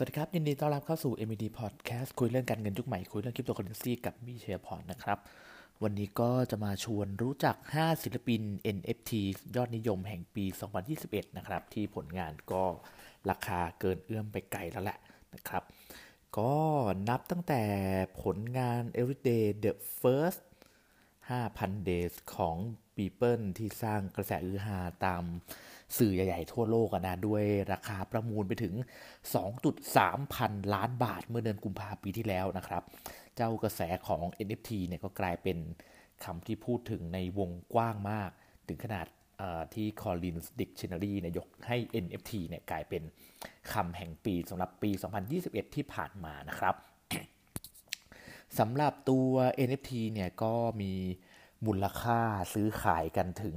สวัสดีครับ ยินดีต้อนรับเข้าสู่ MED Podcast คุยเรื่องการเงินยุคใหม่ คุยเรื่องคริปโตเคอเรนซีกับมิเชลพอร์นะครับ วันนี้ก็จะมาชวนรู้จัก 5 ศิลปิน NFT ยอดนิยมแห่งปี 2021 นะครับ ที่ผลงานก็ราคาเกินเอื้อมไปไกลแล้วแหละนะครับ ก็นับตั้งแต่ผลงาน Everydays The First 5,000 Days ของ Beeple ที่สร้างกระแสฮือฮาตามสื่อใหญ่ๆ ทั่วโลกนะ ด้วยราคาประมูลไปถึง 2.3 พันล้านบาทเมื่อเดือนกุมภาพันธ์ปีที่แล้วนะครับ เจ้ากระแสของ NFT เนี่ยก็กลายเป็นคำที่พูดถึงในวงกว้างมาก ถึงขนาดที่ Collins Dictionary เนี่ยยกให้ NFT เนี่ยกลายเป็นคำแห่งปีสำหรับปี 2021 ที่ผ่านมานะครับ สำหรับตัว NFT เนี่ยก็มีมูลค่าซื้อขายกันถึง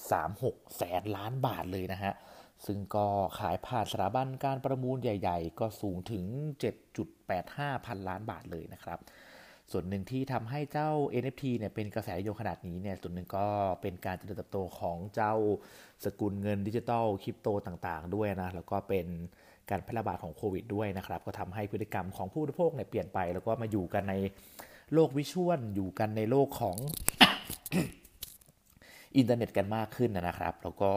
8.36 แสนล้านบาทเลยนะฮะ ซึ่งก็ขายผ่านสถาบันการประมูลใหญ่ ๆ ก็สูงถึง 7.85 พันล้านบาทเลยนะครับ ส่วนหนึ่งที่ทำให้เจ้า NFT เนี่ยเป็นกระแสนิยมขนาดนี้เนี่ย ส่วนหนึ่งก็เป็นการเจริญเติบโตของเจ้าสกุลเงินดิจิตอลคริปโตต่างๆ ด้วยนะ แล้วก็เป็น การแพร่ระบาดของโควิดด้วยนะครับ ก็ทำให้พฤติกรรมของผู้บริโภคเนี่ยเปลี่ยนไป แล้วก็มาอยู่กันในโลกวิชวลอยู่กันในโลกของอินเทอร์เน็ตกันมากขึ้นนะครับ แล้วก็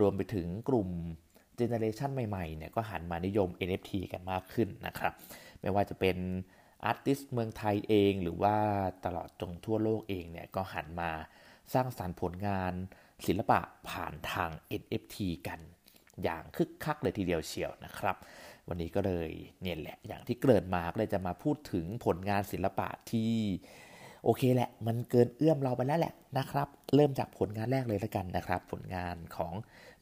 รวมไปถึงกลุ่ม generation ใหม่ๆเนี่ยก็หันมานิยม NFT กันมากขึ้นนะครับ ไม่ว่าจะเป็น artist เมืองไทยเอง หรือว่าตลอดจงทั่วโลกเองเนี่ยก็หันมาสร้างสรรค์ผลงานศิลปะผ่านทาง NFT กัน อย่างคึกคักเลยทีเดียวเชียวนะครับ วันนี้ก็เลยเนี่ยแหละอย่างที่เกริ่นมาก็เลยจะมาพูดถึงผลงานศิลปะที่โอเคแหละ มันเกินเอื้อมเราไปแล้วแหละนะครับ เริ่มจากผลงานแรกเลยแล้วกันนะครับ ผลงานของ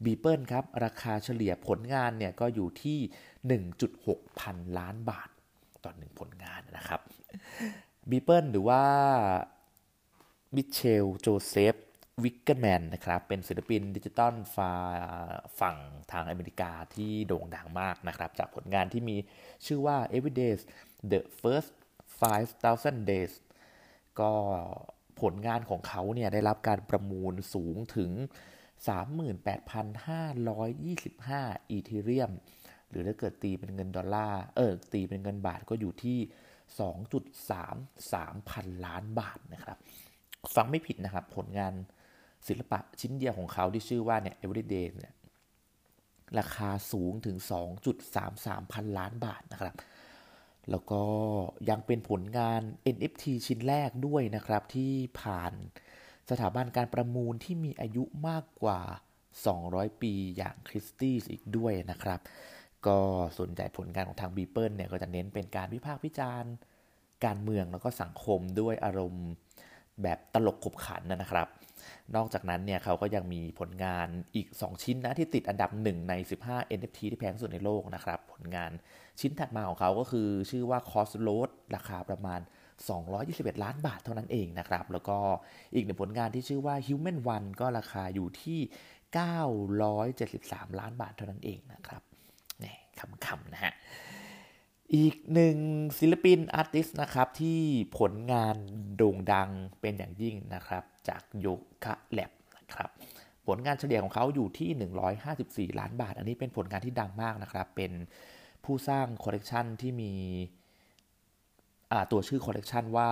Beeple ครับ ราคาเฉลี่ยผลงานเนี่ยก็อยู่ที่ 1.6 พันล้านบาทต่อหนึ่งผลงานนะครับ Beeple หรือว่ามิเชลโจเซฟ วิงเคิลแมนนะครับ เป็นศิลปินดิจิตอลฝั่งทางอเมริกาที่โด่งดังมากนะครับ จากผลงานที่มีชื่อว่า Everyday the First 5,000 Days ก็ผลงานของเขาเนี่ยได้รับการประมูลสูงถึง 38,525 อีเทเรียม หรือถ้าเกิดตีเป็นเงินดอลลาร์เออตีเป็นเงินบาทก็อยู่ที่ 2.33 พันล้านบาทนะครับ ฟังไม่ผิดนะครับ ผลงาน ศิลปะชิ้นเดียวของเขาที่ชื่อว่าเนี่ย Everydays เนี่ยราคาสูงถึง 2.33 พันล้านบาทนะครับ แล้วก็ยังเป็นผลงาน NFT ชิ้นแรกด้วยนะครับ ที่ผ่านสถาบันการประมูลที่มีอายุมากกว่า 200 ปีอย่าง Christie's อีกด้วยนะครับ ก็สไตล์ผลงานของทาง Beeple เนี่ยก็จะเน้นเป็นการวิพากษ์วิจารณ์ การเมืองแล้วก็สังคมด้วยอารมณ์ แบบตลกขบขันนะครับ นอกจากนั้นเนี่ยเขาก็ยังมีผลงานอีก 2 ชิ้นนะที่ติดอันดับ 1 ใน 15 NFT ที่แพงสุดในโลกนะครับ ผลงานชิ้นถัดมาของเขาก็คือชื่อว่า Cost Load ราคาประมาณ 221 ล้านบาทเท่านั้นเองนะครับ แล้วก็อีกหนึ่งผลงานที่ชื่อว่า Human One ก็ราคาอยู่ที่ 973 ล้านบาทเท่านั้นเองนะครับนี่คำๆนะฮะ อีกหนึ่งศิลปิน artist นะครับที่ผลงานโด่งดังเป็นอย่างยิ่งนะครับ จาก Yuga Labs นะครับผลงานเฉลี่ยของเขาอยู่ที่ 154 ล้านบาท อันนี้เป็นผลงานที่ดังมากนะครับ เป็นผู้สร้างคอลเลกชันที่มีตัวชื่อคอลเลกชันว่า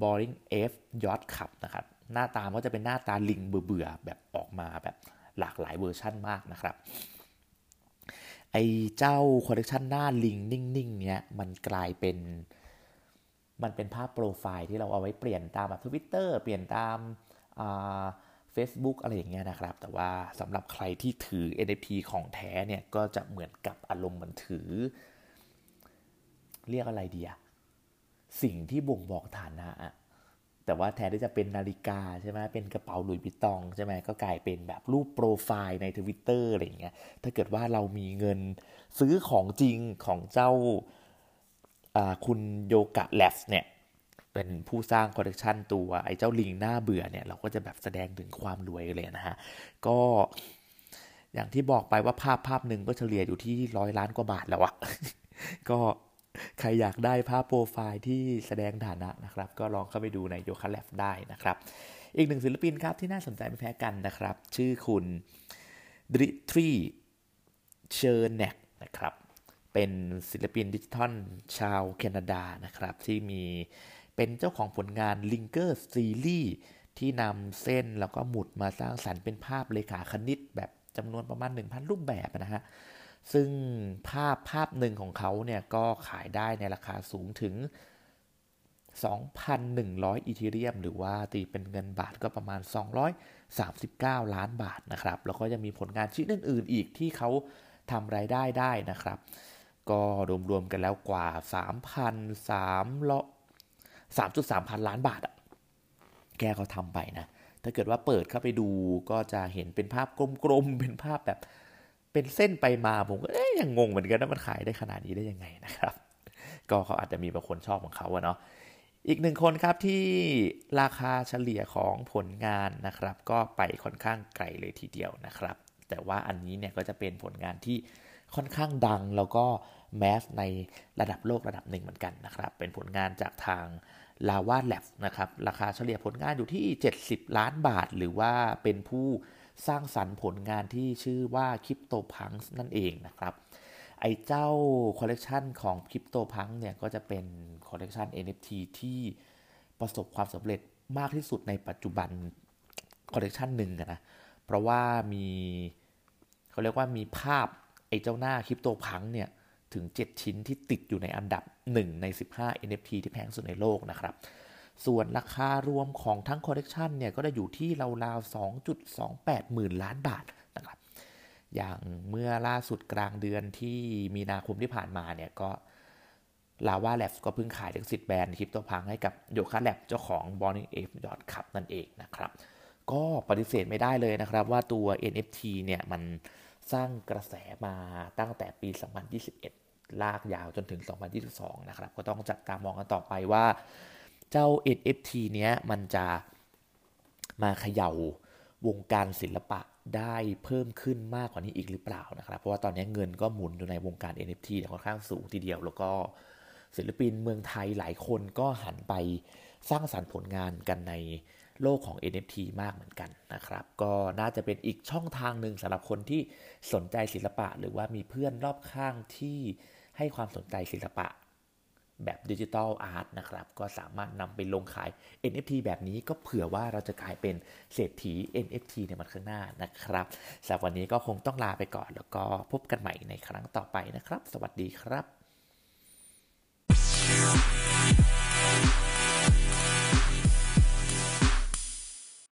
Boring F Yacht Club นะครับ หน้าตาก็จะเป็นหน้าตาลิงเบื่อๆแบบออกมาแบบหลากหลายเวอร์ชั่นมากนะครับ ไอ้เจ้าคอลเลกชันหน้าลิงนิ่งๆเนี้ยมันกลายเป็นมันเป็นภาพโปรไฟล์ที่เราเอาไว้เปลี่ยนตามแบบทวิตเตอร์เปลี่ยนตามเฟซบุ๊กอะไรอย่างเงี้ยนะครับ แต่ว่าสำหรับใครที่ถือ NFT ของแท้เนี่ย ก็จะเหมือนกับอารมณ์เหมือนถือ เรียกอะไรดีอะสิ่งที่บ่งบอกฐานะอะ แต่ว่าแทนที่จะเป็นนาฬิกาใช่ไหมเป็นกระเป๋าหลุยส์วิตตองใช่ไหมก็กลายเป็นแบบรูปโปรไฟล์ในทวิตเตอร์อะไรอย่างเงี้ย ถ้าเกิดว่าเรามีเงินซื้อของจริงของเจ้าคุณ Yuga Labs เนี่ย เป็นผู้สร้างคอลเลกชันตัวไอ้เจ้าลิงหน้าเบื่อเนี่ย เราก็จะแบบแสดงถึงความรวยเลยนะฮะ ก็อย่างที่บอกไปว่าภาพภาพหนึ่งก็เฉลี่ยอยู่ที่ร้อยล้านกว่าบาทแล้วอะก็ ใครอยากได้ภาพโปรไฟล์ที่แสดงฐานะนะครับ ก็ลองเข้าไปดูใน Yuga Labs ได้นะครับ อีกหนึ่งศิลปินครับที่น่าสนใจไม่แพ้กันนะครับ ชื่อคุณDmitri Cherniak นะครับ เป็นศิลปินดิจิทัลชาวแคนาดานะครับ ที่มีเป็นเจ้าของผลงาน Ringers Series ที่นำเส้นแล้วก็หมุดมาสร้างสรรค์เป็นภาพเลขาคณิตแบบจำนวนประมาณ 1,000 รูปแบบนะฮะ ซึ่งภาพภาพหนึ่งของเขาเนี่ยก็ขายได้ในราคาสูงถึง 2,100 Ethereum หรือว่าตีเป็นเงินบาทก็ประมาณ 239 ล้านบาทนะครับ แล้วก็ยังมีผลงานชิ้นอื่น ๆ อีกที่เขาทำรายได้ได้นะครับ ก็รวม ๆ กันแล้วกว่า 3,300 3.3 พันล้านบาทอะแกเขาทำไปนะ ถ้าเกิดว่าเปิดเข้าไปดูก็จะเห็นเป็นภาพกลม ๆ เป็นภาพแบบ เป็นเส้นไปมาผมก็ยังงงเหมือนกันว่ามันขายได้ขนาดนี้ได้ยังไงนะครับ ก็เขาอาจจะมีบางคนชอบของเขาอะเนาะอีกหนึ่งคนครับที่ราคาเฉลี่ยของผลงานนะครับ ก็ไปค่อนข้างไกลเลยทีเดียวนะครับ แต่ว่าอันนี้เนี่ยก็จะเป็นผลงานที่ค่อนข้างดังแล้วก็แมสในระดับโลกระดับหนึ่งเหมือนกันนะครับ เป็นผลงานจากทาง Lava Labs นะครับ ราคาเฉลี่ยผลงานอยู่ที่ 70 ล้านบาท หรือว่าเป็นผู้ สร้างสรรค์ผลงานที่ชื่อว่า CryptoPunks นั่นเองนะครับ ไอ้เจ้าคอลเลกชันของ CryptoPunk เนี่ยก็จะเป็นคอลเลกชัน NFT ที่ประสบความสำเร็จมากที่สุดในปัจจุบันคอลเลกชันหนึ่งนะ เพราะว่ามีเขาเรียกว่ามีภาพไอ้เจ้าหน้า CryptoPunk เนี่ยถึง 7 ชิ้นที่ติดอยู่ในอันดับ 1 ใน 15 NFT ที่แพงสุดในโลกนะครับ ส่วนราคารวมของทั้งคอลเลกชันเนี่ยก็ได้อยู่ที่ราวๆ 2.28 หมื่นล้านบาทนะครับ อย่างเมื่อล่าสุดกลางเดือนที่มีนาคมที่ผ่านมาเนี่ยก็ลาว่าแลบก็เพิ่งขายลิขสิทธิ์แบรนด์คริปโตพังให้กับโยคะแลบเจ้าของ b o r n i n g F ยอดขับนั่นเองนะครับ ก็ปฏิเสธไม่ได้เลยนะครับว่าตัว NFT เนี่ยมันสร้างกระแสมาตั้งแต่ปี 2021 ลากยาวจนถึง 2022 นะครับ ก็ต้องจับตามองกันต่อไปว่า เจ้า NFT เนี้ยมันจะมาเขย่าวงการศิลปะได้เพิ่มขึ้นมากกว่านี้อีกหรือเปล่านะครับ เพราะว่าตอนนี้เงินก็หมุนอยู่ในวงการ NFT เนี่ยค่อนข้างสูงทีเดียว แล้วก็ศิลปินเมืองไทยหลายคนก็หันไปสร้างสารรค์ผลงานกันในโลกของ NFT มากเหมือนกันนะครับ ก็น่าจะเป็นอีกช่องทางหนึ่งสำหรับคนที่สนใจศิลปะ หรือว่ามีเพื่อนรอบข้างที่ให้ความสนใจศิลปะ แบบดิจิทัลอาร์ตนะครับ ก็สามารถนำไปลงขาย NFT แบบนี้ก็เผื่อว่าเราจะกลายเป็นเศรษฐี NFT ในวันข้างหน้านะครับสำหรับวันนี้ก็คงต้องลาไปก่อน แล้วก็พบกันใหม่ในครั้งต่อไปนะครับ สวัสดีครับ